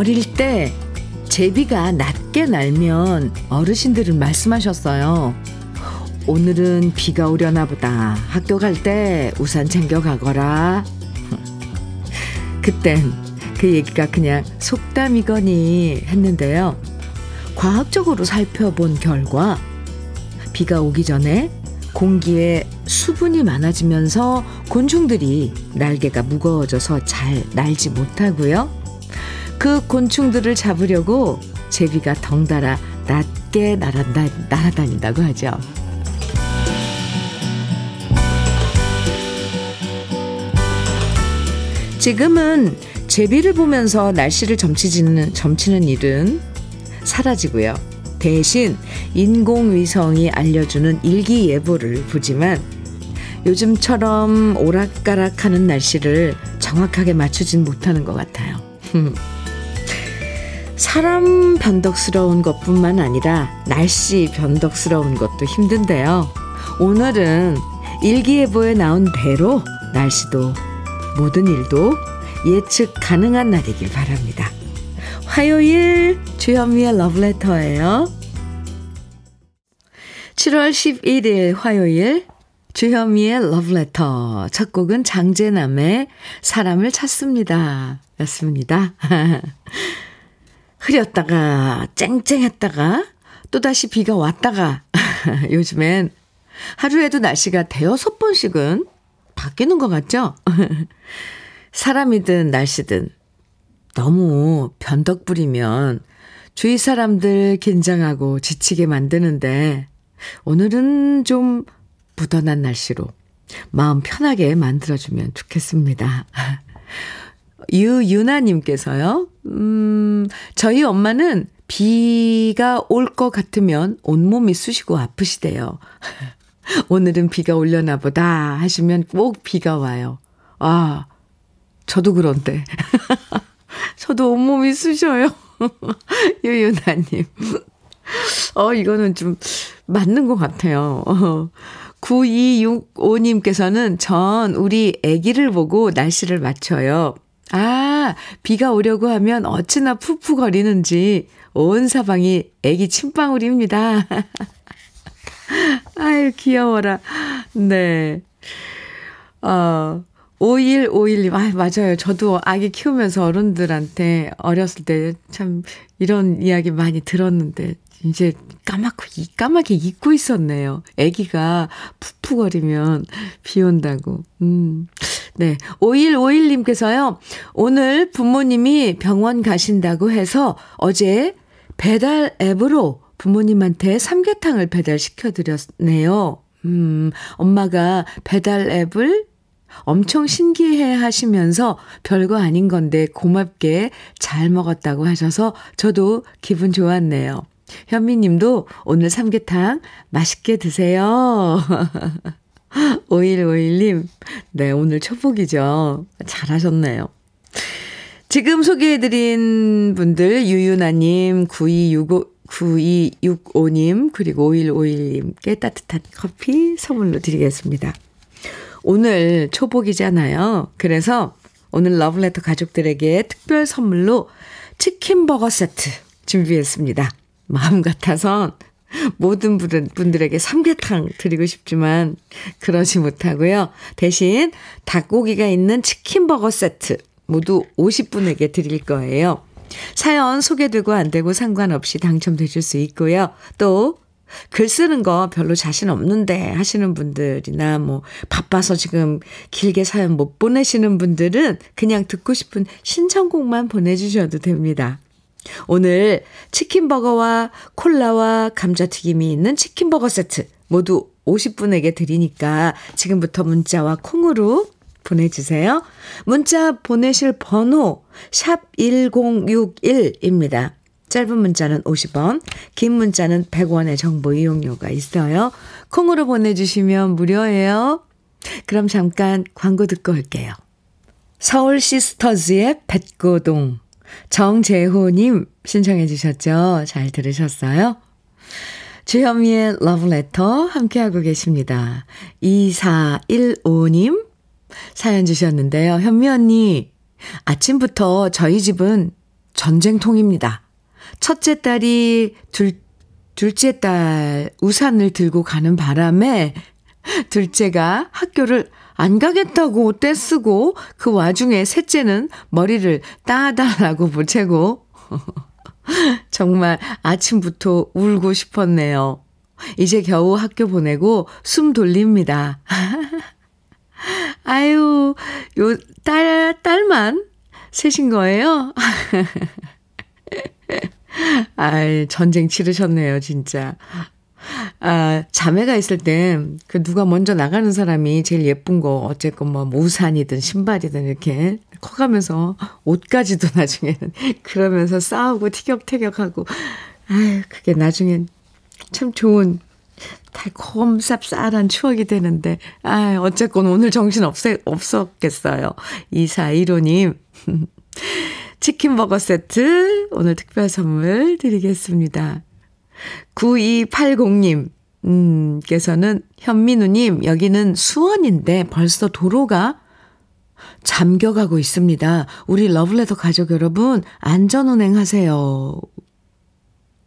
어릴 때 제비가 낮게 날면 어르신들은 말씀하셨어요. 오늘은 비가 오려나 보다. 학교 갈 때 우산 챙겨 가거라. 그땐 그 얘기가 그냥 속담이거니 했는데요. 과학적으로 살펴본 결과 비가 오기 전에 공기에 수분이 많아지면서 곤충들이 날개가 무거워져서 잘 날지 못하고요. 그 곤충들을 잡으려고 제비가 덩달아 낮게 날아다, 날아다닌다고 하죠. 지금은 제비를 보면서 날씨를 점치는, 점치는 일은 사라지고요. 대신 인공위성이 알려주는 일기예보를 보지만 요즘처럼 오락가락하는 날씨를 정확하게 맞추진 못하는 것 같아요. 사람 변덕스러운 것뿐만 아니라 날씨 변덕스러운 것도 힘든데요. 오늘은 일기예보에 나온 대로 날씨도 모든 일도 예측 가능한 날이길 바랍니다. 화요일 주현미의 러브레터예요. 7월 11일 화요일 주현미의 러브레터 첫 곡은 장재남의 사람을 찾습니다. 였습니다. 흐렸다가 쨍쨍했다가 또다시 비가 왔다가 요즘엔 하루에도 날씨가 대여섯 번씩은 바뀌는 것 같죠? 사람이든 날씨든 너무 변덕 부리면 주위 사람들 긴장하고 지치게 만드는데 오늘은 좀 무던한 날씨로 마음 편하게 만들어주면 좋겠습니다. 유유나님께서요, 음, 저희 엄마는 비가 올 것 같으면 온몸이 쑤시고 아프시대요. 오늘은 비가 올려나 보다 하시면 꼭 비가 와요. 아, 저도 그런데. 저도 온몸이 쑤셔요. 유유나님. 어, 이거는 좀 맞는 것 같아요. 어. 9265님께서는 전 우리 아기를 보고 날씨를 맞춰요. 아, 비가 오려고 하면 어찌나 푸푸거리는지 온 사방이 아기 침방울입니다. 아유, 귀여워라. 네. 어, 5151님, 아, 맞아요. 저도 아기 키우면서 어른들한테 어렸을 때 참 이런 이야기 많이 들었는데, 이제 까맣고, 까맣게 잊고 있었네요. 아기가 푸푸거리면 비 온다고. 음. 네. 5151님께서요, 오늘 부모님이 병원 가신다고 해서 어제 배달 앱으로 부모님한테 삼계탕을 배달시켜드렸네요. 음, 엄마가 배달 앱을 엄청 신기해 하시면서 별거 아닌 건데 고맙게 잘 먹었다고 하셔서 저도 기분 좋았네요. 현미 님도 오늘 삼계탕 맛있게 드세요. 5151님, 네, 오늘 초복이죠. 잘하셨네요. 지금 소개해드린 분들, 유유나님, 9265, 9265님, 그리고 5151님께 따뜻한 커피 선물로 드리겠습니다. 오늘 초복이잖아요. 그래서 오늘 러블레터 가족들에게 특별 선물로 치킨버거 세트 준비했습니다. 마음 같아선 모든 분들에게 삼계탕 드리고 싶지만 그러지 못하고요. 대신 닭고기가 있는 치킨버거 세트 모두 50분에게 드릴 거예요. 사연 소개되고 안 되고 상관없이 당첨되실 수 있고요. 또 글 쓰는 거 별로 자신 없는데 하시는 분들이나 뭐 바빠서 지금 길게 사연 못 보내시는 분들은 그냥 듣고 싶은 신청곡만 보내주셔도 됩니다. 오늘 치킨버거와 콜라와 감자튀김이 있는 치킨버거 세트 모두 50분에게 드리니까 지금부터 문자와 콩으로 보내주세요. 문자 보내실 번호 샵 1061입니다. 짧은 문자는 50원, 긴 문자는 100원의 정보 이용료가 있어요. 콩으로 보내주시면 무료예요. 그럼 잠깐 광고 듣고 올게요. 서울 시스터즈의 뱃고동 정재호님 신청해 주셨죠? 잘 들으셨어요? 주현미의 러브레터 함께하고 계십니다. 2415님 사연 주셨는데요. 현미 언니, 아침부터 저희 집은 전쟁통입니다. 첫째 딸이 둘, 둘째 딸 우산을 들고 가는 바람에 둘째가 학교를 안 가겠다고 떼쓰고 그 와중에 셋째는 머리를 따달라고 보채고 정말 아침부터 울고 싶었네요. 이제 겨우 학교 보내고 숨 돌립니다. 아유, 요 딸, 딸만 셋인 거예요? 아이, 전쟁 치르셨네요, 진짜. 아, 자매가 있을 때, 그 누가 먼저 나가는 사람이 제일 예쁜 거, 어쨌건 뭐, 우산이든 신발이든 이렇게 커가면서 옷까지도 나중에는 그러면서 싸우고 티격태격하고, 아유, 그게 나중엔 참 좋은 달콤 쌉쌀한 추억이 되는데, 아 어쨌건 오늘 정신 없애, 없었겠어요. 2415님. 치킨 버거 세트 오늘 특별 선물 드리겠습니다. 9280님, 음, 께서는 현민우님, 여기는 수원인데 벌써 도로가 잠겨가고 있습니다. 우리 러블레터 가족 여러분, 안전운행 하세요.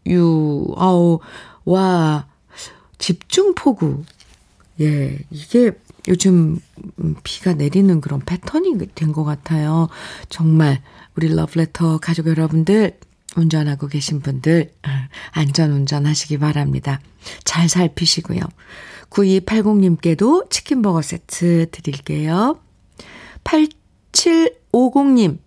유, 아우, 와, 집중폭우. 예, 이게 요즘 비가 내리는 그런 패턴이 된 것 같아요. 정말 우리 러브레터 가족 여러분들 운전하고 계신 분들 안전 운전하시기 바랍니다. 잘 살피시고요. 9280님께도 치킨버거 세트 드릴게요. 8750님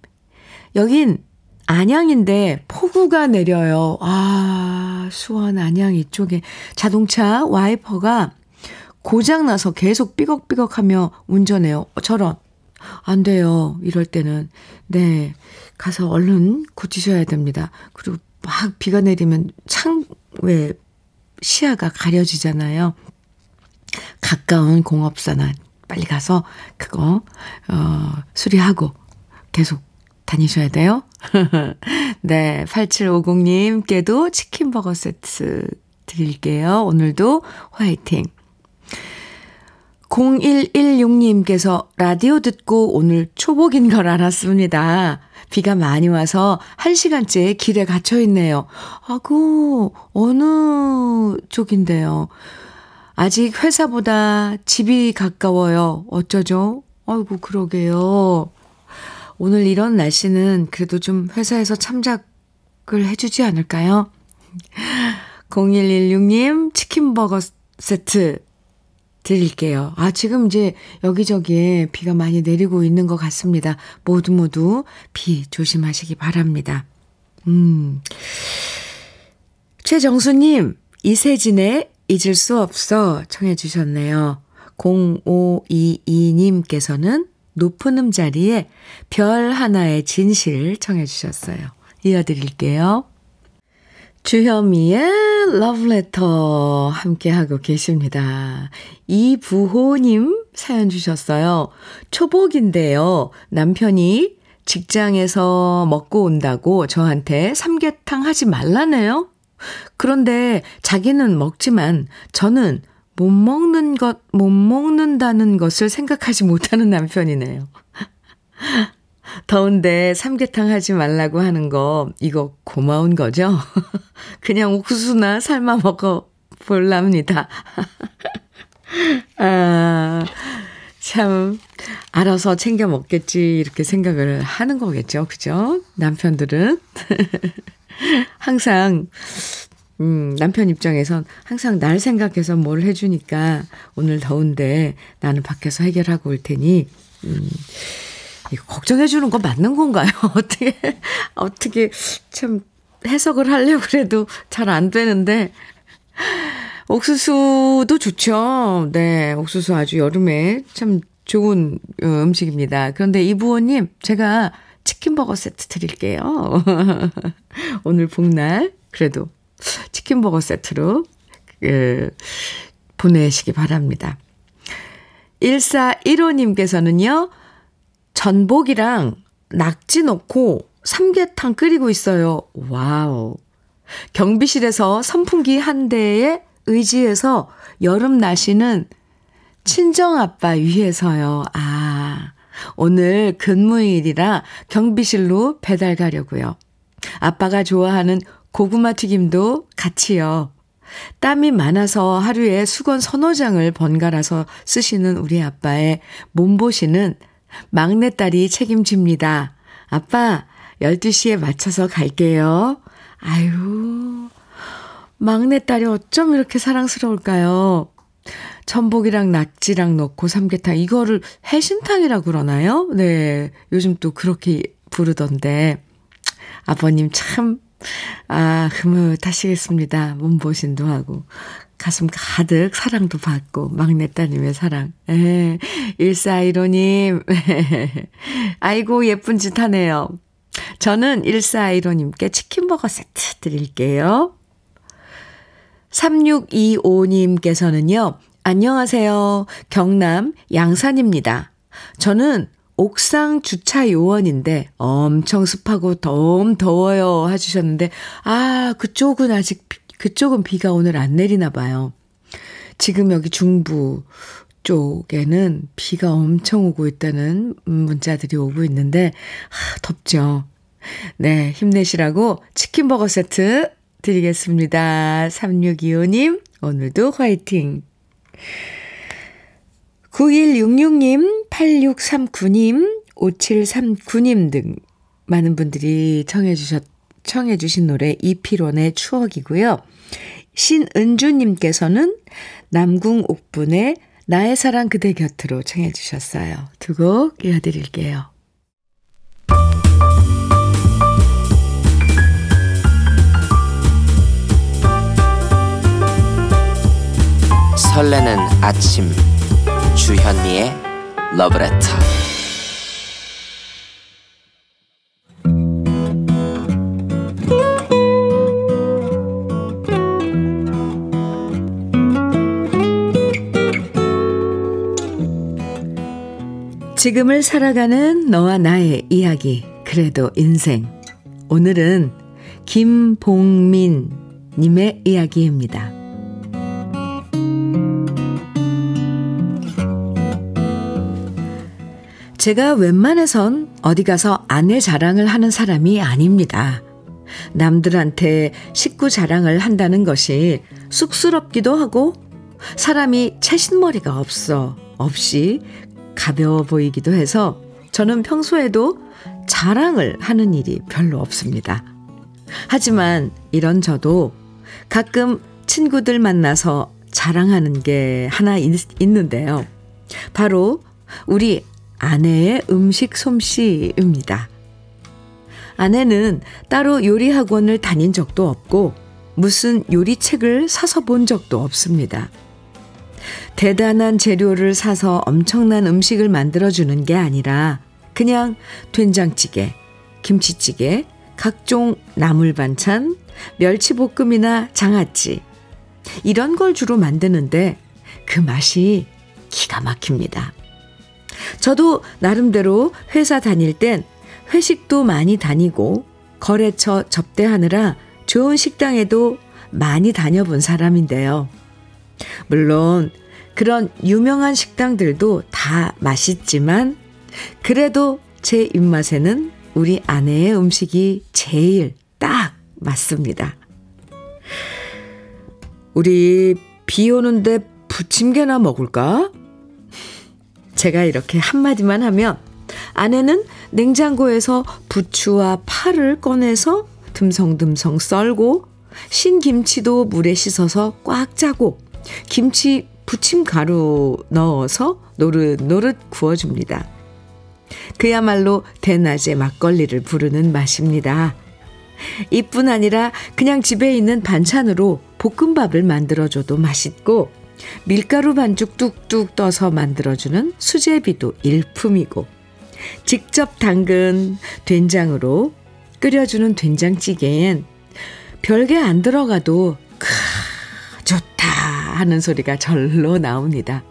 여긴 안양인데 폭우가 내려요. 아, 수원 안양 이쪽에 자동차 와이퍼가 고장나서 계속 삐걱삐걱 하며 운전해요. 저런. 안 돼요. 이럴 때는. 네. 가서 얼른 고치셔야 됩니다. 그리고 막 비가 내리면 창 왜 시야가 가려지잖아요. 가까운 공업사나 빨리 가서 그거 어 수리하고 계속 다니셔야 돼요. 네, 8750님께도 치킨 버거 세트 드릴게요. 오늘도 화이팅. 0116님께서 라디오 듣고 오늘 초복인 걸 알았습니다. 비가 많이 와서 1시간째 길에 갇혀 있네요. 아구, 어느 쪽인데요? 아직 회사보다 집이 가까워요. 어쩌죠? 아이고, 그러게요. 오늘 이런 날씨는 그래도 좀 회사에서 참작을 해주지 않을까요? 0116님 치킨버거 세트 드릴게요. 아, 지금 이제 여기저기에 비가 많이 내리고 있는 것 같습니다. 모두 모두 비 조심하시기 바랍니다. 음. 최정수님, 이세진의 잊을 수 없어 청해주셨네요. 0522님께서는 높은 음자리에 별 하나의 진실 청해주셨어요. 이어드릴게요. 주현미의 러브레터 함께하고 계십니다. 이부호님 사연 주셨어요. 초복인데요. 남편이 직장에서 먹고 온다고 저한테 삼계탕 하지 말라네요. 그런데 자기는 먹지만 저는 못 먹는 것, 못 먹는다는 것을 생각하지 못하는 남편이네요. 더운데 삼계탕 하지 말라고 하는 거, 이거 고마운 거죠? 그냥 옥수수나 삶아 먹어 볼랍니다. 아, 참, 알아서 챙겨 먹겠지, 이렇게 생각을 하는 거겠죠. 그죠? 남편들은. 항상, 음, 남편 입장에선 항상 날 생각해서 뭘 해주니까 오늘 더운데 나는 밖에서 해결하고 올 테니, 음, 이거 걱정해 주는 거 맞는 건가요? 어떻게, 어떻게 참 해석을 하려고 그래도 잘 안 되는데. 옥수수도 좋죠. 네, 옥수수 아주 여름에 참 좋은 어, 음식입니다. 그런데 이부호님, 제가 치킨버거 세트 드릴게요. 오늘 복날, 그래도 치킨버거 세트로, 그, 보내시기 바랍니다. 1415님께서는요, 전복이랑 낙지 넣고 삼계탕 끓이고 있어요. 와우. 경비실에서 선풍기 한 대에 의지해서 여름 날씨는 친정아빠 위해서요. 아, 오늘 근무일이라 경비실로 배달 가려고요. 아빠가 좋아하는 고구마 튀김도 같이요. 땀이 많아서 하루에 수건 서너 장을 번갈아서 쓰시는 우리 아빠의 몸보시는 막내딸이 책임집니다. 아빠, 12시에 맞춰서 갈게요. 아유, 막내딸이 어쩜 이렇게 사랑스러울까요? 전복이랑 낙지랑 넣고 삼계탕, 이거를 해신탕이라고 그러나요? 네, 요즘 또 그렇게 부르던데. 아버님 참, 아, 흐뭇하시겠습니다. 몸보신도 하고. 가슴 가득 사랑도 받고, 막내딸님의 사랑. 에, 1415님. 아이고, 예쁜 짓 하네요. 저는 1415님께 치킨버거 세트 드릴게요. 3625님께서는요, 안녕하세요. 경남 양산입니다. 저는 옥상 주차 요원인데 엄청 습하고 너무 더워요 해주셨는데, 아, 그쪽은 아직, 그쪽은 비가 오늘 안 내리나 봐요. 지금 여기 중부 쪽에는 비가 엄청 오고 있다는 문자들이 오고 있는데, 아, 덥죠. 네, 힘내시라고 치킨버거 세트 드리겠습니다. 3625님, 오늘도 화이팅! 9166님, 8639님, 5739님 등 많은 분들이 청해주셨, 청해 주신 노래 이필원의 추억이고요. 신은주님께서는 남궁 옥분의 나의 사랑 그대 곁으로 청해 주셨어요. 두 곡 이어드릴게요. 설레는 아침 주현미의 러브레터 지금을 살아가는 너와 나의 이야기 그래도 인생 오늘은 김봉민 님의 이야기입니다. 제가 웬만해선 어디 가서 아내 자랑을 하는 사람이 아닙니다. 남들한테 식구 자랑을 한다는 것이 쑥스럽기도 하고 사람이 채신머리가 없어 없이 가벼워 보이기도 해서 저는 평소에도 자랑을 하는 일이 별로 없습니다. 하지만 이런 저도 가끔 친구들 만나서 자랑하는 게 하나 있, 있는데요. 바로 우리 아내의 음식 솜씨입니다. 아내는 따로 요리 학원을 다닌 적도 없고 무슨 요리책을 사서 본 적도 없습니다. 대단한 재료를 사서 엄청난 음식을 만들어주는 게 아니라 그냥 된장찌개, 김치찌개, 각종 나물 반찬, 멸치볶음이나 장아찌 이런 걸 주로 만드는데 그 맛이 기가 막힙니다. 저도 나름대로 회사 다닐 땐 회식도 많이 다니고 거래처 접대하느라 좋은 식당에도 많이 다녀본 사람인데요. 물론 그런 유명한 식당들도 다 맛있지만 그래도 제 입맛에는 우리 아내의 음식이 제일 딱 맞습니다. 우리 비 오는데 부침개나 먹을까? 제가 이렇게 한마디만 하면 아내는 냉장고에서 부추와 파를 꺼내서 듬성듬성 썰고 신김치도 물에 씻어서 꽉 짜고 김치 부침 가루 넣어서 노릇노릇 구워줍니다. 그야말로 대낮에 막걸리를 부르는 맛입니다. 이뿐 아니라 그냥 집에 있는 반찬으로 볶음밥을 만들어줘도 맛있고 밀가루 반죽 뚝뚝 떠서 만들어주는 수제비도 일품이고 직접 담근 된장으로 끓여주는 된장찌개엔 별게 안 들어가도 크 좋다 하는 소리가 절로 나옵니다.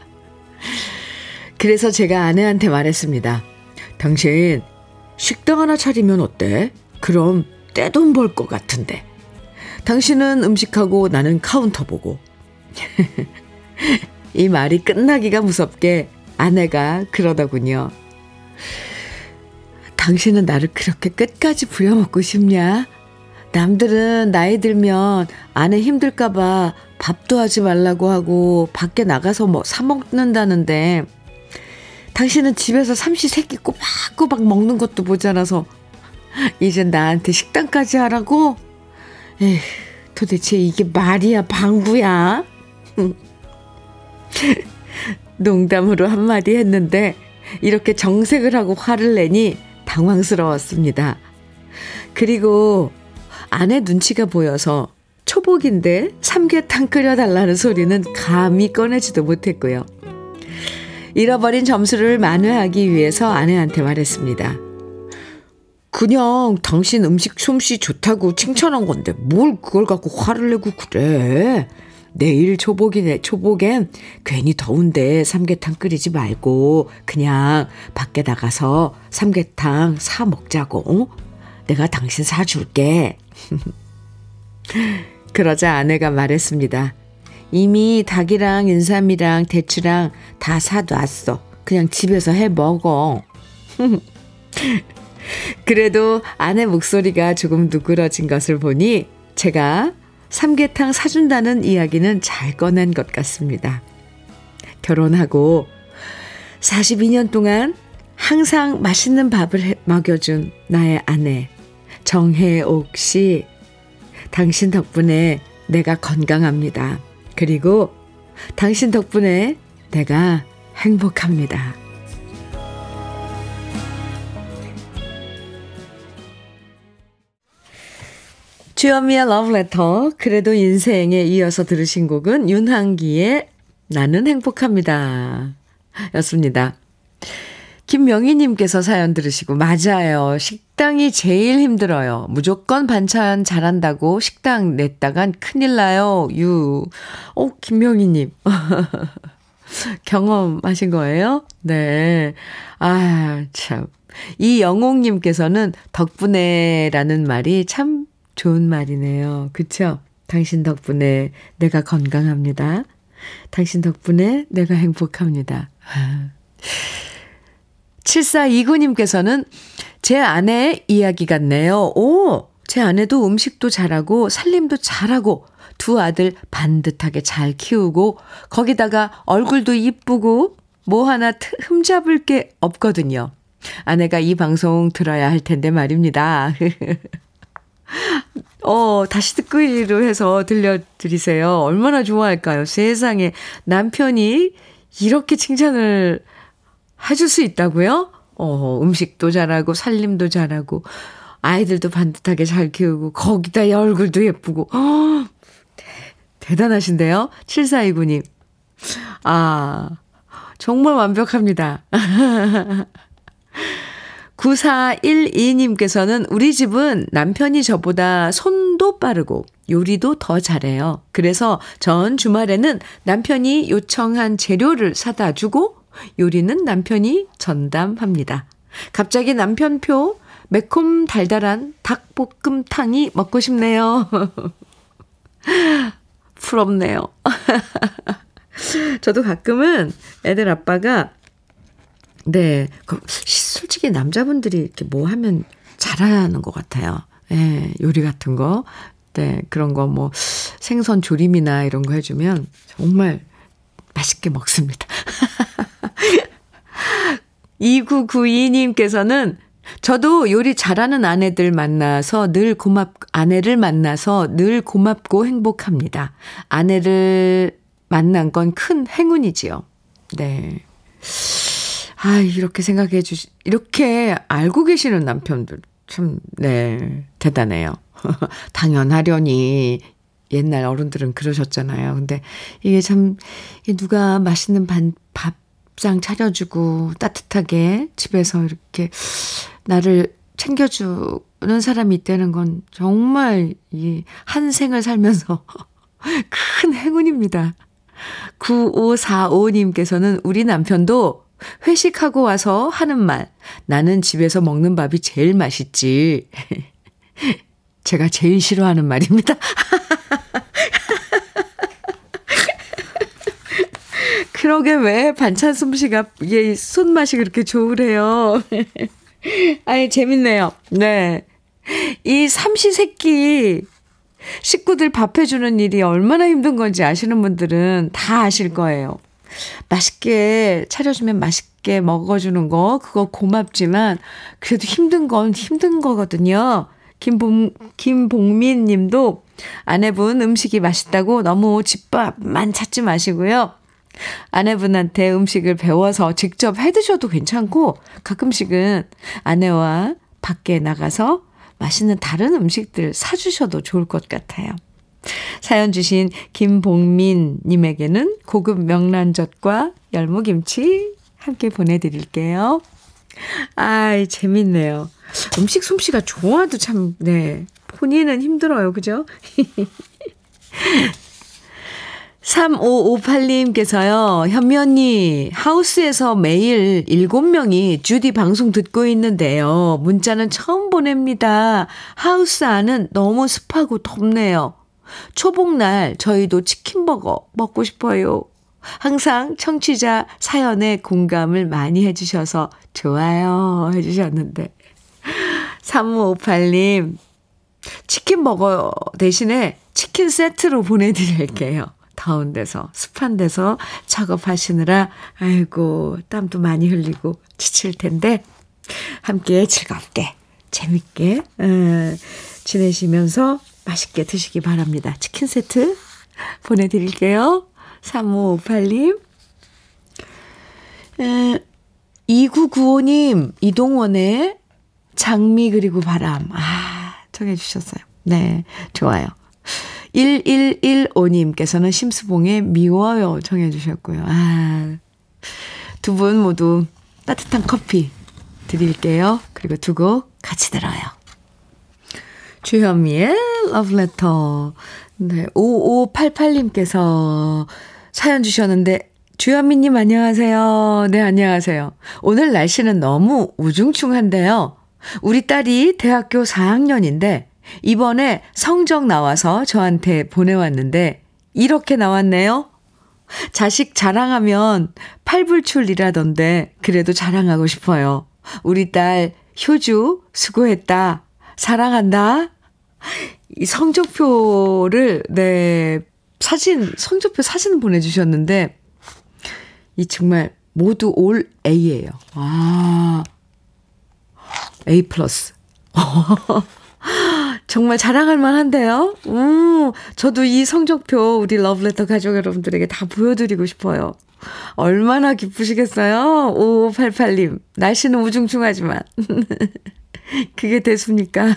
그래서 제가 아내한테 말했습니다. 당신 식당 하나 차리면 어때? 그럼 떼돈 벌 것 같은데. 당신은 음식하고 나는 카운터 보고. 이 말이 끝나기가 무섭게 아내가 그러더군요. 당신은 나를 그렇게 끝까지 부려먹고 싶냐? 남들은 나이 들면 아내 힘들까봐 밥도 하지 말라고 하고 밖에 나가서 뭐 사 먹는다는데 당신은 집에서 삼시세끼 꼬박꼬박 먹는 것도 모자라서 이제 나한테 식단까지 하라고? 에휴, 도대체 이게 말이야, 방구야? 농담으로 한마디 했는데 이렇게 정색을 하고 화를 내니 당황스러웠습니다. 그리고 아내 눈치가 보여서 초복인데 삼계탕 끓여달라는 소리는 감히 꺼내지도 못했고요. 잃어버린 점수를 만회하기 위해서 아내한테 말했습니다. 그냥 당신 음식 솜씨 좋다고 칭찬한 건데 뭘 그걸 갖고 화를 내고 그래. 내일 초복이네, 초복엔 괜히 더운데 삼계탕 끓이지 말고 그냥 밖에 나가서 삼계탕 사 먹자고. 내가 당신 사줄게. 그러자 아내가 말했습니다. 이미 닭이랑 인삼이랑 대추랑 다 사놨어. 그냥 집에서 해 먹어. 그래도 아내 목소리가 조금 누그러진 것을 보니 제가 삼계탕 사준다는 이야기는 잘 꺼낸 것 같습니다. 결혼하고 42년 동안 항상 맛있는 밥을 먹여준 나의 아내 정혜옥 씨. 당신 덕분에 내가 건강합니다. 그리고 당신 덕분에 내가 행복합니다. 주현미의 러브레터 그래도 인생에 이어서 들으신 곡은 윤한기의 나는 행복합니다 였습니다. 김명희님께서 사연 들으시고 맞아요. 식당이 제일 힘들어요. 무조건 반찬 잘한다고 식당 냈다간 큰일 나요. 유. 어, 김명희님. 경험하신 거예요? 네. 아, 참. 이 영옥님께서는 덕분에 라는 말이 참 좋은 말이네요. 그쵸? 당신 덕분에 내가 건강합니다. 당신 덕분에 내가 행복합니다. 7429님께서는 제 아내의 이야기 같네요. 오! 제 아내도 음식도 잘하고 살림도 잘하고 두 아들 반듯하게 잘 키우고 거기다가 얼굴도 이쁘고 뭐 하나 흠잡을 게 없거든요. 아내가 이 방송 들어야 할 텐데 말입니다. 어, 다시 듣기로 해서 들려드리세요. 얼마나 좋아할까요? 세상에 남편이 이렇게 칭찬을 해줄 수 있다고요? 어, 음식도 잘하고, 살림도 잘하고, 아이들도 반듯하게 잘 키우고, 거기다 얼굴도 예쁘고, 어, 대, 단하신데요 7429님. 아, 정말 완벽합니다. 9412님께서는 우리 집은 남편이 저보다 손도 빠르고 요리도 더 잘해요. 그래서 전 주말에는 남편이 요청한 재료를 사다 주고 요리는 남편이 전담합니다. 갑자기 남편표 매콤 달달한 닭볶음탕이 먹고 싶네요. 부럽네요. 저도 가끔은 애들 아빠가 네, 그 솔직히 남자분들이 이렇게 뭐 하면 잘하는 것 같아요. 예, 요리 같은 거. 네, 그런 거 뭐 생선 조림이나 이런 거 해주면 정말 맛있게 먹습니다. 2992님께서는 저도 요리 잘하는 아내들 만나서 늘 고맙, 아내를 만나서 늘 고맙고 행복합니다. 아내를 만난 건 큰 행운이지요. 네. 아, 이렇게 생각해 주시, 이렇게 알고 계시는 남편들 참, 네, 대단해요. 당연하려니 옛날 어른들은 그러셨잖아요. 근데 이게 참, 누가 맛있는 반, 밥상 차려주고 따뜻하게 집에서 이렇게 나를 챙겨주는 사람이 있다는 건 정말 이 한 생을 살면서 큰 행운입니다. 9545님께서는 우리 남편도 회식하고 와서 하는 말. 나는 집에서 먹는 밥이 제일 맛있지. 제가 제일 싫어하는 말입니다. 그러게 왜 반찬 솜씨가 이게 손맛이 그렇게 좋으래요. 아이 재밌네요. 네. 이 삼시세끼 식구들 밥 해 주는 일이 얼마나 힘든 건지 아시는 분들은 다 아실 거예요. 맛있게 차려주면 맛있게 먹어주는 거, 그거 고맙지만, 그래도 힘든 건 힘든 거거든요. 김봉, 김봉민 님도 아내분 음식이 맛있다고 너무 집밥만 찾지 마시고요. 아내분한테 음식을 배워서 직접 해 드셔도 괜찮고, 가끔씩은 아내와 밖에 나가서 맛있는 다른 음식들 사주셔도 좋을 것 같아요. 사연 주신 김봉민님에게는 고급 명란젓과 열무김치 함께 보내드릴게요. 아이, 재밌네요. 음식 솜씨가 좋아도 참, 네. 본인은 힘들어요. 그죠? 3558님께서요, 현미 언니, 하우스에서 매일 7명이 주디 방송 듣고 있는데요. 문자는 처음 보냅니다. 하우스 안은 너무 습하고 덥네요. 초복날 저희도 치킨버거 먹고 싶어요. 항상 청취자 사연에 공감을 많이 해주셔서 좋아요 해주셨는데. 3558님, 치킨버거 대신에 치킨 세트로 보내드릴게요. 더운 데서, 습한 데서 작업하시느라, 아이고, 땀도 많이 흘리고 지칠 텐데, 함께 즐겁게, 재밌게, 음, 지내시면서 맛있게 드시기 바랍니다. 치킨 세트 보내드릴게요. 3558님. 에, 2995님, 이동원의 장미 그리고 바람. 아, 정해주셨어요. 네, 좋아요. 1115님께서는 심수봉의 미워요 정해주셨고요. 아, 두 분 모두 따뜻한 커피 드릴게요. 그리고 두 곡 같이 들어요. 주현미의 러브레터. 네, 5588님께서 사연 주셨는데, 주현미님 안녕하세요. 네, 안녕하세요. 오늘 날씨는 너무 우중충한데요. 우리 딸이 대학교 4학년인데, 이번에 성적 나와서 저한테 보내왔는데, 이렇게 나왔네요. 자식 자랑하면 팔불출이라던데, 그래도 자랑하고 싶어요. 우리 딸 효주 수고했다. 사랑한다. 이 성적표를, 네, 사진, 성적표 사진 보내주셨는데, 이 정말 모두 올 A예요. 아, A 플러스. 정말 자랑할 만한데요? 음, 저도 이 성적표 우리 러브레터 가족 여러분들에게 다 보여드리고 싶어요. 얼마나 기쁘시겠어요? 5588님. 날씨는 우중충하지만. 그게 됐습니까?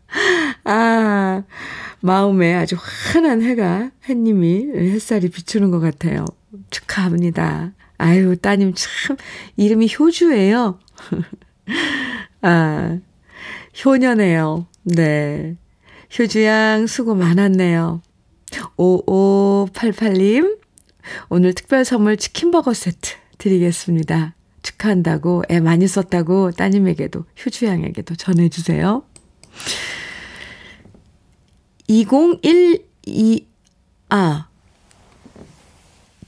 아, 마음에 아주 환한 해가, 햇님이, 햇살이 비추는 것 같아요. 축하합니다. 아유, 따님 참, 이름이 효주예요. 아, 효녀네요. 네. 효주양 수고 많았네요. 5588님, 오늘 특별 선물 치킨버거 세트 드리겠습니다. 축하한다고, 애 많이 썼다고 따님에게도, 효주양에게도 전해주세요. 2012, 아,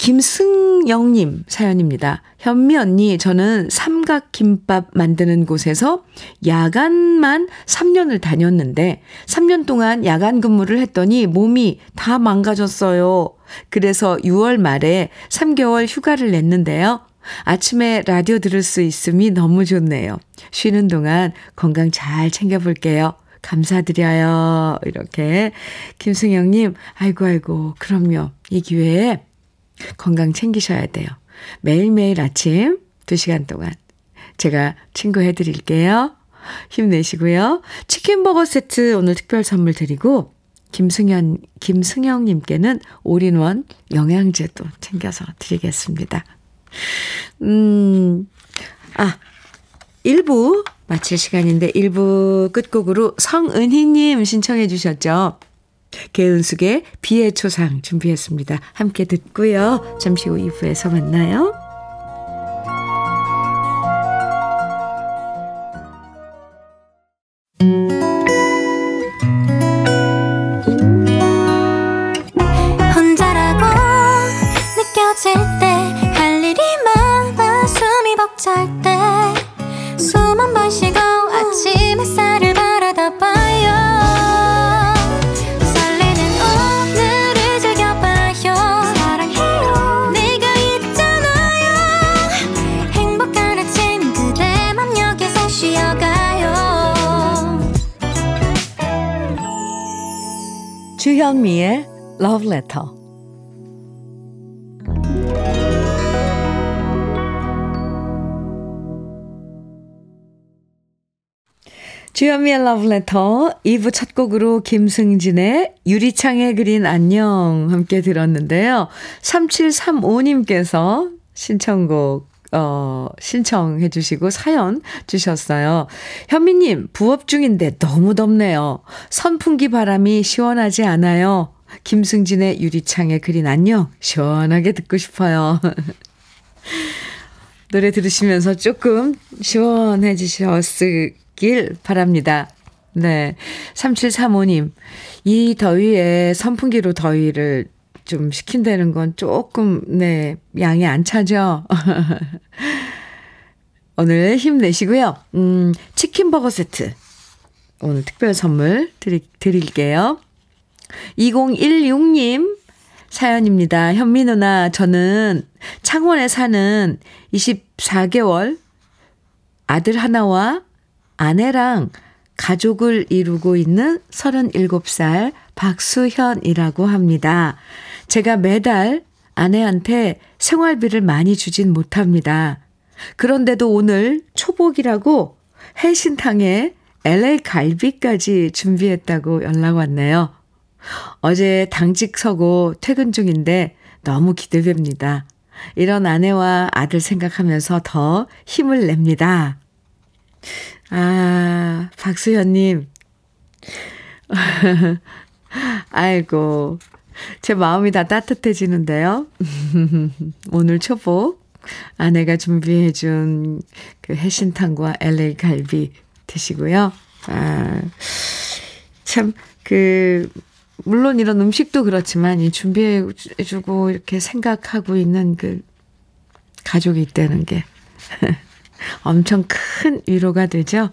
김승영님 사연입니다. 현미 언니, 저는 삼각김밥 만드는 곳에서 야간만 3년을 다녔는데, 3년 동안 야간 근무를 했더니 몸이 다 망가졌어요. 그래서 6월 말에 3개월 휴가를 냈는데요. 아침에 라디오 들을 수 있음이 너무 좋네요. 쉬는 동안 건강 잘 챙겨볼게요. 감사드려요. 이렇게. 김승영님, 아이고, 아이고, 그럼요. 이 기회에 건강 챙기셔야 돼요. 매일매일 아침 2시간 동안 제가 친구해 드릴게요. 힘내시고요. 치킨 버거 세트 오늘 특별 선물 드리고 김승현, 김승영 님께는 올인원 영양제도 챙겨서 드리겠습니다. 음, 아, 1부 마칠 시간인데 1부 끝곡으로 성은희 님 신청해 주셨죠. 개은숙의 비의 초상 준비했습니다. 함께 듣고요. 잠시 후 2부에서 만나요. 주현미의 Letter 2부 첫 곡으로 김승진의 유리창에 그린 안녕 함께 들었는데요. 3735님께서 신청곡 어, 신청해 주시고 사연 주셨어요. 현미님, 부업 중인데 너무 덥네요. 선풍기 바람이 시원하지 않아요. 김승진의 유리창에 그린 안녕. 시원하게 듣고 싶어요. 노래 들으시면서 조금 시원해지셨 길 바랍니다. 네. 3735님, 이 더위에 선풍기로 더위를 좀 시킨다는 건 조금, 네, 양이 안 차죠? 오늘 힘내시고요. 음, 치킨 버거 세트. 오늘 특별 선물 드리, 드릴게요. 2016님 사연입니다. 현미 누나, 저는 창원에 사는 24개월 아들 하나와 아내랑 가족을 이루고 있는 37살 박수현이라고 합니다. 제가 매달 아내한테 생활비를 많이 주진 못합니다. 그런데도 오늘 초복이라고 해신탕에 LA 갈비까지 준비했다고 연락 왔네요. 어제 당직 서고 퇴근 중인데 너무 기대됩니다. 이런 아내와 아들 생각하면서 더 힘을 냅니다. 아, 박수현님. 아이고, 제 마음이 다 따뜻해지는데요. 오늘 초복 아내가 준비해준 그 해신탕과 LA 갈비 드시고요. 아, 참, 그, 물론 이런 음식도 그렇지만 이 준비해주고 이렇게 생각하고 있는 그 가족이 있다는 게 엄청 큰 위로가 되죠.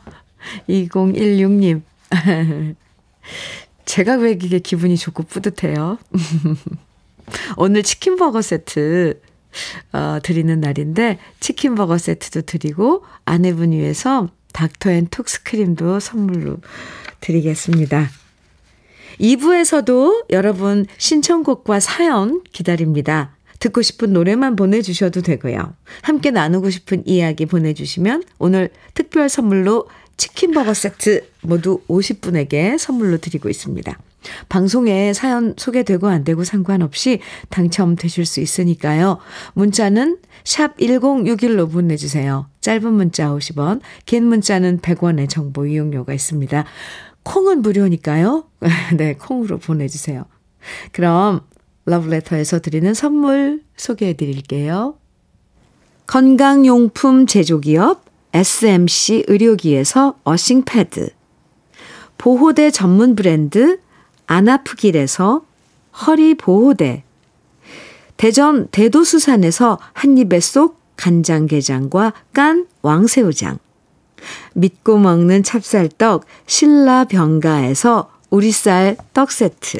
2016님. 제가 왜 이게 기분이 좋고 뿌듯해요? 오늘 치킨버거 세트 어, 드리는 날인데 치킨버거 세트도 드리고 아내분 위해서 닥터앤톡스크림도 선물로 드리겠습니다. 2부에서도 여러분 신청곡과 사연 기다립니다. 듣고 싶은 노래만 보내주셔도 되고요. 함께 나누고 싶은 이야기 보내주시면 오늘 특별 선물로 치킨버거 세트 모두 50분에게 선물로 드리고 있습니다. 방송에 사연 소개되고 안 되고 상관없이 당첨되실 수 있으니까요. 문자는 샵 1061로 보내주세요. 짧은 문자 50원, 긴 문자는 100원의 정보 이용료가 있습니다. 콩은 무료니까요. 네, 콩으로 보내주세요. 그럼 러브레터에서 드리는 선물 소개해 드릴게요. 건강용품 제조기업 SMC 의료기에서 어싱패드. 보호대 전문 브랜드 안아프길에서 허리보호대. 대전 대도수산에서 한입에 쏙 간장게장과 깐 왕새우장. 믿고 먹는 찹쌀떡 신라병가에서 우리쌀 떡 세트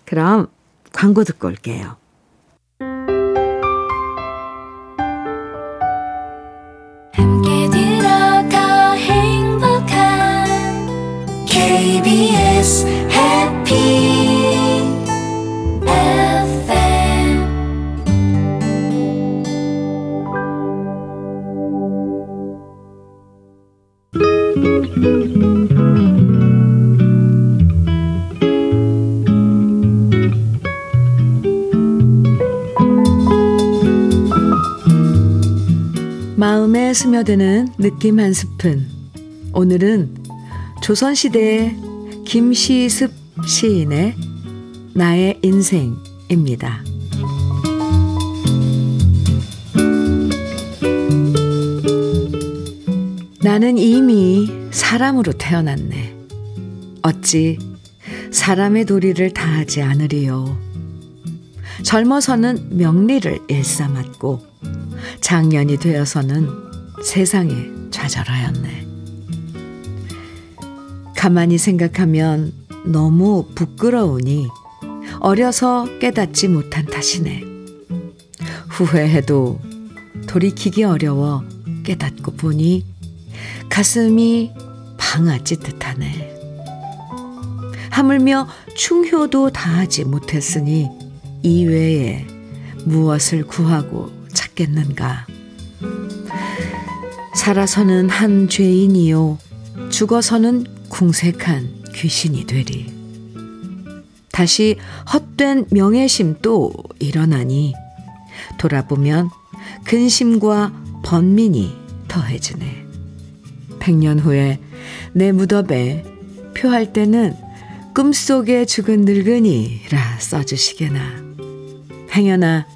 그럼 광고 듣고 올게요. KBS 스며드는 느낌 한 스푼. 오늘은 조선시대의 김시습 시인의 나의 인생입니다. 나는 이미 사람으로 태어났네. 어찌 사람의 도리를 다하지 않으리요. 젊어서는 명리를 일삼았고 장년이 되어서는 세상에 좌절하였네. 가만히 생각하면 너무 부끄러우니 어려서 깨닫지 못한 탓이네. 후회해도 돌이키기 어려워 깨닫고 보니 가슴이 방아찌 듯 하네. 하물며 충효도 다하지 못했으니 이외에 무엇을 구하고 찾겠는가. 살아서는 한 죄인이요. 죽어서는 궁색한 귀신이 되리. 다시 헛된 명예심 또 일어나니 돌아보면 근심과 번민이 더해지네. 백년 후에 내 무덤에 표할 때는 꿈속에 죽은 늙은이라 써주시게나. 행여나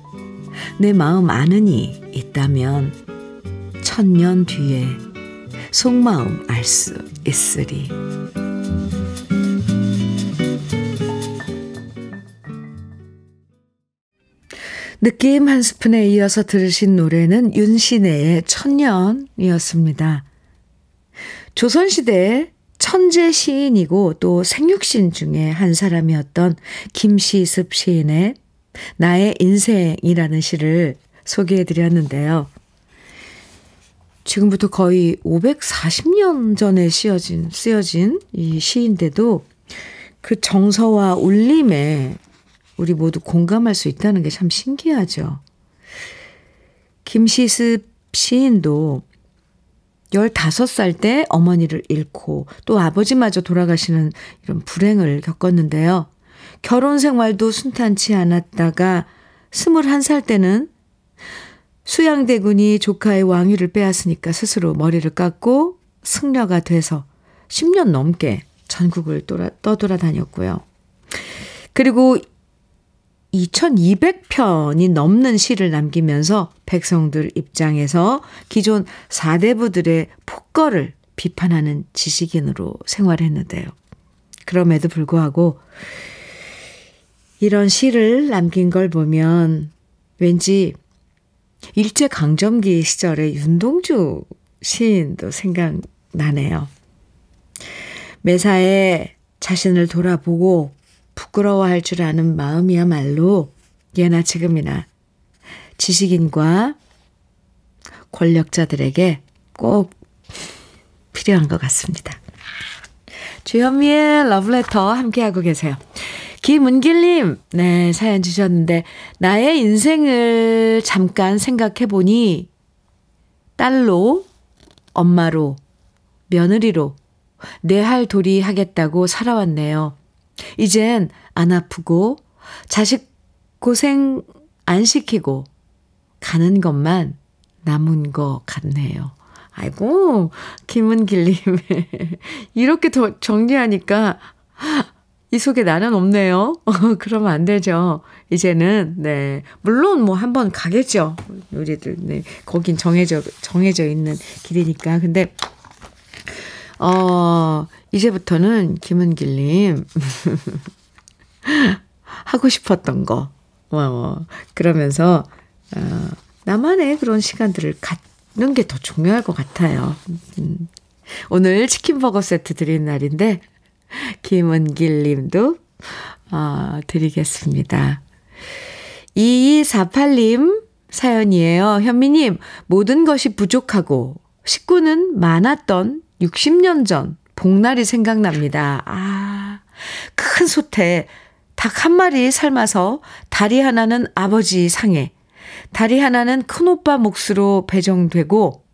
내 마음 아는이 있다면 천년 뒤에 속마음 알 수 있으리. 느낌 한 스푼에 이어서 들으신 노래는 윤신혜의 천년이었습니다. 조선시대 천재 시인이고 또 생육신 중에 한 사람이었던 김시습 시인의 나의 인생이라는 시를 소개해 드렸는데요. 지금부터 거의 540년 전에 쓰여진, 쓰여진 이 시인데도 그 정서와 울림에 우리 모두 공감할 수 있다는 게 참 신기하죠. 김시습 시인도 15살 때 어머니를 잃고 또 아버지마저 돌아가시는 이런 불행을 겪었는데요. 결혼 생활도 순탄치 않았다가 21살 때는 수양대군이 조카의 왕위를 빼앗으니까 스스로 머리를 깎고 승려가 돼서 10년 넘게 전국을 돌아, 떠돌아다녔고요. 그리고 2200편이 넘는 시를 남기면서 백성들 입장에서 기존 사대부들의 폭거를 비판하는 지식인으로 생활했는데요. 그럼에도 불구하고 이런 시를 남긴 걸 보면 왠지 일제강점기 시절의 윤동주 시인도 생각나네요. 매사에 자신을 돌아보고 부끄러워할 줄 아는 마음이야말로 예나 지금이나 지식인과 권력자들에게 꼭 필요한 것 같습니다. 주현미의 러브레터 함께하고 계세요. 김은길님, 네, 사연 주셨는데, 나의 인생을 잠깐 생각해 보니, 딸로, 엄마로, 며느리로, 내할 도리 하겠다고 살아왔네요. 이젠 안 아프고, 자식 고생 안 시키고, 가는 것만 남은 것 같네요. 아이고, 김은길님. 이렇게 더 정리하니까, 이 속에 나는 없네요. 그러면 안 되죠. 이제는, 네. 물론 뭐 한 번 가겠죠. 우리들, 네. 거긴 정해져, 정해져 있는 길이니까. 근데, 어, 이제부터는 김은길님. 하고 싶었던 거. 어, 그러면서, 어, 나만의 그런 시간들을 갖는 게 더 중요할 것 같아요. 음. 오늘 치킨 버거 세트 드린 날인데, 김은길 님도 어, 드리겠습니다. 2248님 사연이에요. 현미님, 모든 것이 부족하고 식구는 많았던 60년 전 복날이 생각납니다. 아, 큰 솥에 닭한 마리 삶아서 다리 하나는 아버지 상에, 다리 하나는 큰오빠 몫으로 배정되고,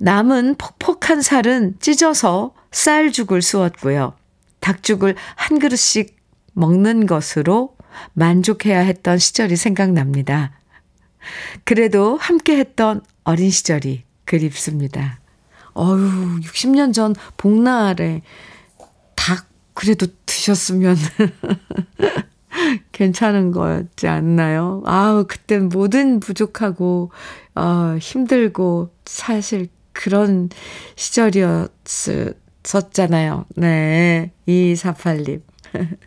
남은 퍽퍽한 살은 찢어서 쌀죽을 쑤었고요. 닭죽을 한 그릇씩 먹는 것으로 만족해야 했던 시절이 생각납니다. 그래도 함께 했던 어린 시절이 그립습니다. 어유 60년 전 복날에 닭 그래도 드셨으면 괜찮은 거였지 않나요? 아우, 그땐 뭐든 부족하고, 어, 힘들고, 사실 그런 시절이었었잖아요. 네. 2248님.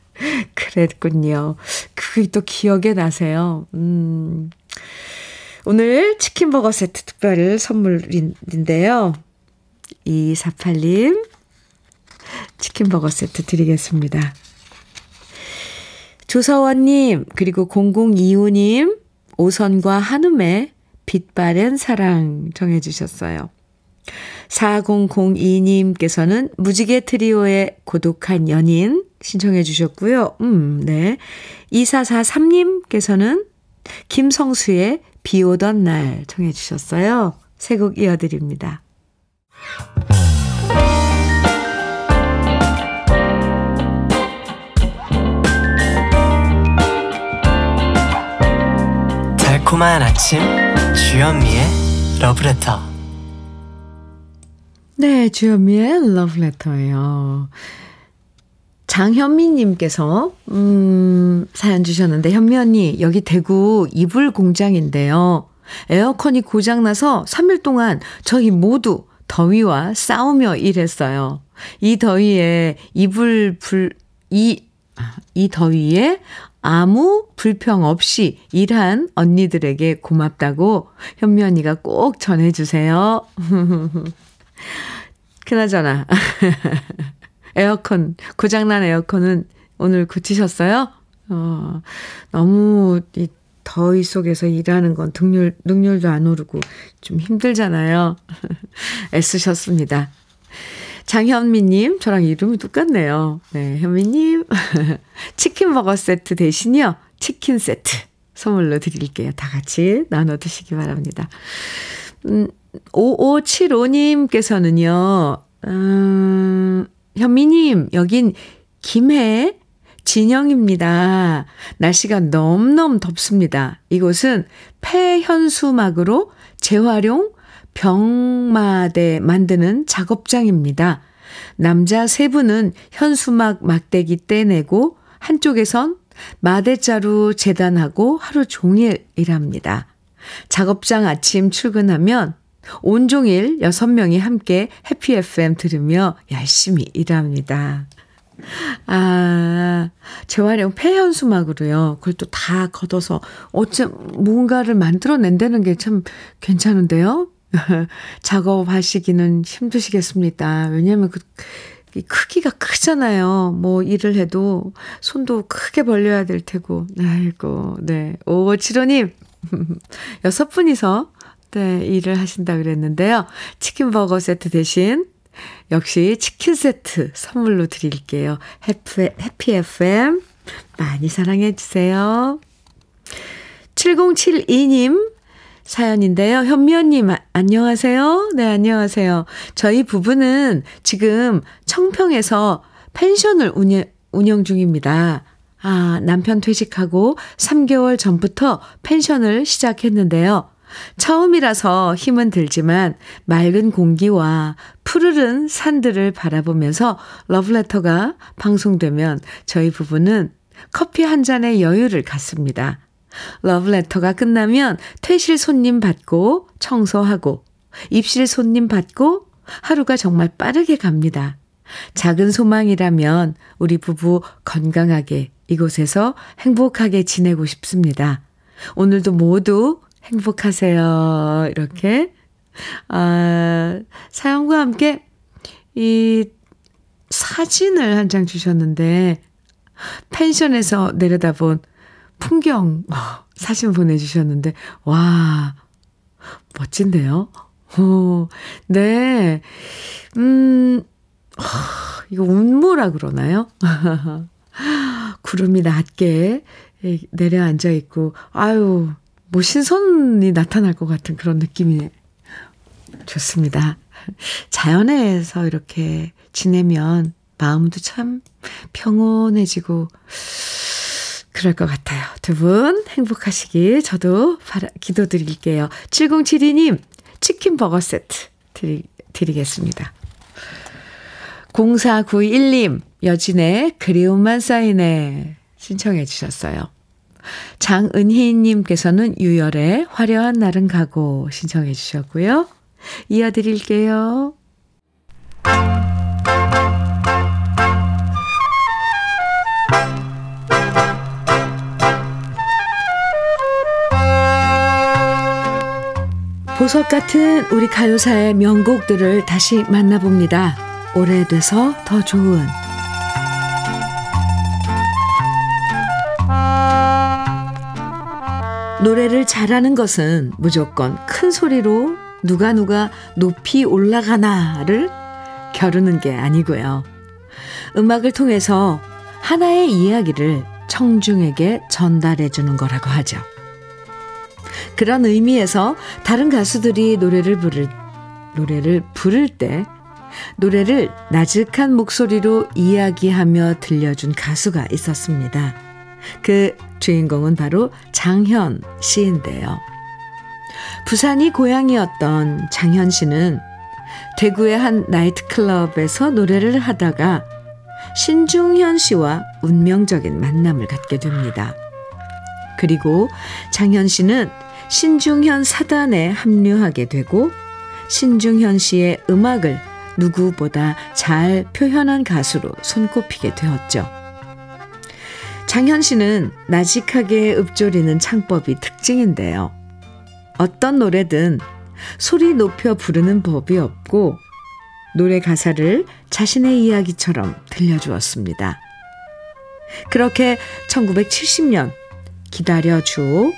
그랬군요. 그게 또 기억에 나세요. 음. 오늘 치킨버거 세트 특별 선물인데요. 2248님, 치킨버거 세트 드리겠습니다. 조서원님, 그리고 0025님, 오선과 한음의 빛바랜 사랑 정해주셨어요. 4002님께서는 무지개 트리오의 고독한 연인 신청해 주셨고요. 음, 네. 2443님께서는 김성수의 비 오던 날 청해 주셨어요. 세 곡 이어드립니다. 달콤한 아침 주현미의 러브레터 네, 주현미의 러브레터예요. 장현미님께서 음, 사연 주셨는데 현미 언니 여기 대구 이불 공장인데요. 에어컨이 고장나서 3일 동안 저희 모두 더위와 싸우며 일했어요. 이 더위에 이불 불, 이, 이 더위에 아무 불평 없이 일한 언니들에게 고맙다고 현미 언니가 꼭 전해주세요. 그나저나. 에어컨, 고장난 에어컨은 오늘 고치셨어요? 어, 너무 이 더위 속에서 일하는 건 등률, 능률도 안 오르고 좀 힘들잖아요. 애쓰셨습니다. 장현미님, 저랑 이름이 똑같네요. 네, 현미님. 치킨 버거 세트 대신요, 치킨 세트 선물로 드릴게요. 다 같이 나눠 드시기 바랍니다. 음, 5575님께서는요, 음, 현미님, 여긴 김해 진영입니다. 날씨가 너무너무 덥습니다. 이곳은 폐현수막으로 재활용 병마대 만드는 작업장입니다. 남자 세 분은 현수막 막대기 떼내고 한쪽에선 마대자루 재단하고 하루 종일 일합니다. 작업장 아침 출근하면 온종일 6명이 함께 해피 FM 들으며 열심히 일합니다. 아, 재활용 폐현수막으로요. 그걸 또 다 걷어서 어쩜 뭔가를 만들어낸다는 게 참 괜찮은데요? 작업하시기는 힘드시겠습니다. 왜냐면 그, 크기가 크잖아요. 뭐 일을 해도 손도 크게 벌려야 될 테고. 아이고, 네. 오, 칠호님. 여섯 분이서 네, 일을 하신다 그랬는데요. 치킨 버거 세트 대신 역시 치킨 세트 선물로 드릴게요. 해피, 해피 FM 많이 사랑해 주세요. 7072님 사연인데요. 현미언님, 안녕하세요. 네, 안녕하세요. 저희 부부는 지금 청평에서 펜션을 운영, 운영 중입니다. 아, 남편 퇴직하고 3개월 전부터 펜션을 시작했는데요. 처음이라서 힘은 들지만 맑은 공기와 푸르른 산들을 바라보면서 러브레터가 방송되면 저희 부부는 커피 한 잔의 여유를 갖습니다. 러브레터가 끝나면 퇴실 손님 받고 청소하고 입실 손님 받고 하루가 정말 빠르게 갑니다. 작은 소망이라면 우리 부부 건강하게 이곳에서 행복하게 지내고 싶습니다. 오늘도 모두 행복하세요. 이렇게, 아, 사연과 함께 이 사진을 한 장 주셨는데, 펜션에서 내려다본 풍경 어, 사진 보내주셨는데, 와, 멋진데요? 오, 네. 음, 이거 운모라 그러나요? 구름이 낮게 내려앉아 있고, 아유, 뭐 신선이 나타날 것 같은 그런 느낌이 좋습니다. 자연에서 이렇게 지내면 마음도 참 평온해지고 그럴 것 같아요. 두 분 행복하시길 저도 바라, 기도드릴게요. 7072님 치킨 버거 세트 드리, 드리겠습니다. 0491님 여진의 그리움만 쌓이네 신청해 주셨어요. 장은희님께서는 유열의 화려한 날은 가고 신청해 주셨고요. 이어드릴게요. 보석 같은 우리 가요사의 명곡들을 다시 만나봅니다. 오래돼서 더 좋은 노래를 잘하는 것은 무조건 큰 소리로 누가 누가 높이 올라가나를 겨루는 게 아니고요. 음악을 통해서 하나의 이야기를 청중에게 전달해 주는 거라고 하죠. 그런 의미에서 다른 가수들이 노래를 부를 노래를 부를 때 노래를 나직한 목소리로 이야기하며 들려준 가수가 있었습니다. 그 주인공은 바로 장현 씨인데요. 부산이 고향이었던 장현 씨는 대구의 한 나이트클럽에서 노래를 하다가 신중현 씨와 운명적인 만남을 갖게 됩니다. 그리고 장현 씨는 신중현 사단에 합류하게 되고 신중현 씨의 음악을 누구보다 잘 표현한 가수로 손꼽히게 되었죠. 장현 씨는 나직하게 읊조리는 창법이 특징인데요. 어떤 노래든 소리 높여 부르는 법이 없고 노래 가사를 자신의 이야기처럼 들려주었습니다. 그렇게 1970년 기다려주를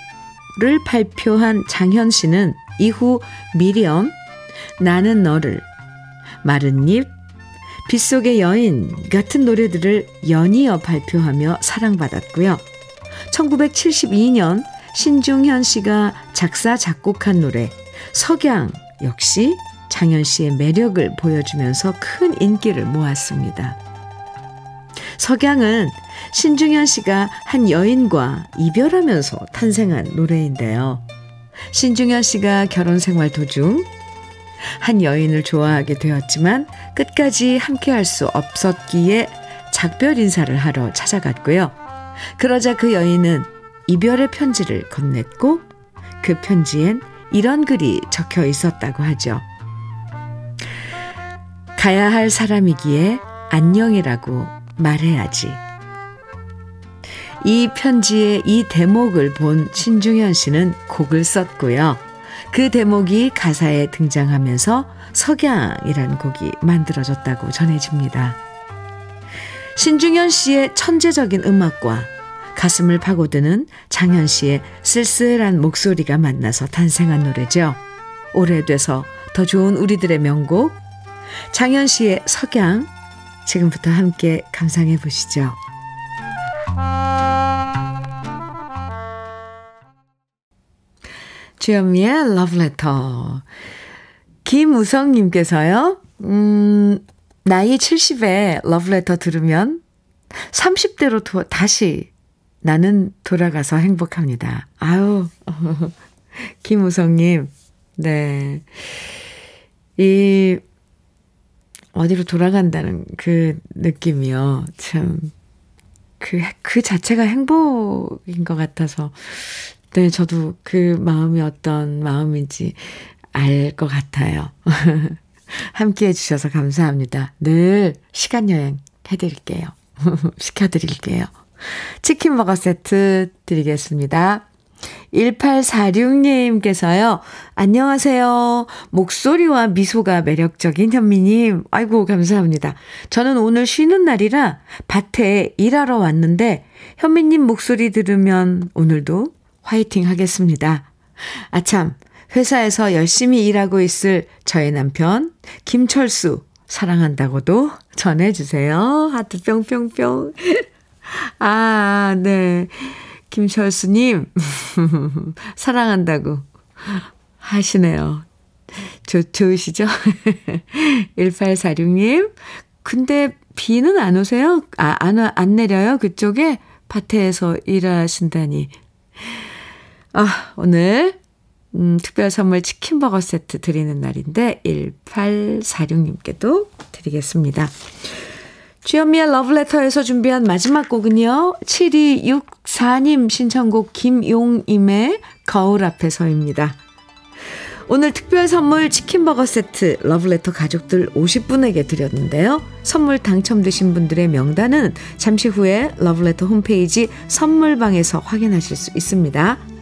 발표한 장현 씨는 이후 미련, 나는 너를, 마른 잎, 빗속의 여인 같은 노래들을 연이어 발표하며 사랑받았고요. 1972년 신중현 씨가 작사, 작곡한 노래 석양 역시 장현 씨의 매력을 보여주면서 큰 인기를 모았습니다. 석양은 신중현 씨가 한 여인과 이별하면서 탄생한 노래인데요. 신중현 씨가 결혼 생활 도중 한 여인을 좋아하게 되었지만 끝까지 함께 할 수 없었기에 작별 인사를 하러 찾아갔고요. 그러자 그 여인은 이별의 편지를 건넸고 그 편지엔 이런 글이 적혀 있었다고 하죠. 가야 할 사람이기에 안녕이라고 말해야지. 이 편지의 이 대목을 본 신중현 씨는 곡을 썼고요. 그 대목이 가사에 등장하면서 석양이라는 곡이 만들어졌다고 전해집니다. 신중현 씨의 천재적인 음악과 가슴을 파고드는 장현 씨의 쓸쓸한 목소리가 만나서 탄생한 노래죠. 오래돼서 더 좋은 우리들의 명곡 장현 씨의 석양 지금부터 함께 감상해 보시죠. 주현미의 러브레터. 김우성님께서요, 음, 나이 70에 러브레터 들으면 30대로 도, 다시 나는 돌아가서 행복합니다. 아유, 김우성님, 네. 이, 어디로 돌아간다는 그 느낌이요. 참, 그, 그 자체가 행복인 것 같아서 네, 저도 그 마음이 어떤 마음인지 알 것 같아요. 함께 해주셔서 감사합니다. 늘 시간 여행 해드릴게요. 시켜드릴게요. 치킨 버거 세트 드리겠습니다. 1846님께서요. 안녕하세요. 목소리와 미소가 매력적인 현미님. 아이고, 감사합니다. 저는 오늘 쉬는 날이라 밭에 일하러 왔는데 현미님 목소리 들으면 오늘도 화이팅 하겠습니다. 아참, 회사에서 열심히 일하고 있을 저의 남편, 김철수, 사랑한다고도 전해주세요. 하트 뿅뿅뿅. 아, 네. 김철수님, 사랑한다고 하시네요. 좋, 좋으시죠? 1846님, 근데 비는 안 오세요? 아, 안, 안 내려요? 그쪽에? 밭에서 일하신다니. 아, 오늘, 음, 특별 선물 치킨버거 세트 드리는 날인데, 1846님께도 드리겠습니다. 주현미의 러브레터에서 준비한 마지막 곡은요. 7264님 신청곡 김용임의 거울 앞에 서입니다. 오늘 특별 선물 치킨버거 세트 러브레터 가족들 50분에게 드렸는데요. 선물 당첨되신 분들의 명단은 잠시 후에 러브레터 홈페이지 선물방에서 확인하실 수 있습니다.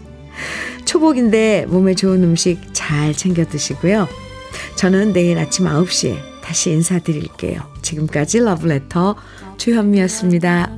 초복인데 몸에 좋은 음식 잘 챙겨 드시고요. 저는 내일 아침 9시에 다시 인사드릴게요. 지금까지 러브레터 주현미였습니다.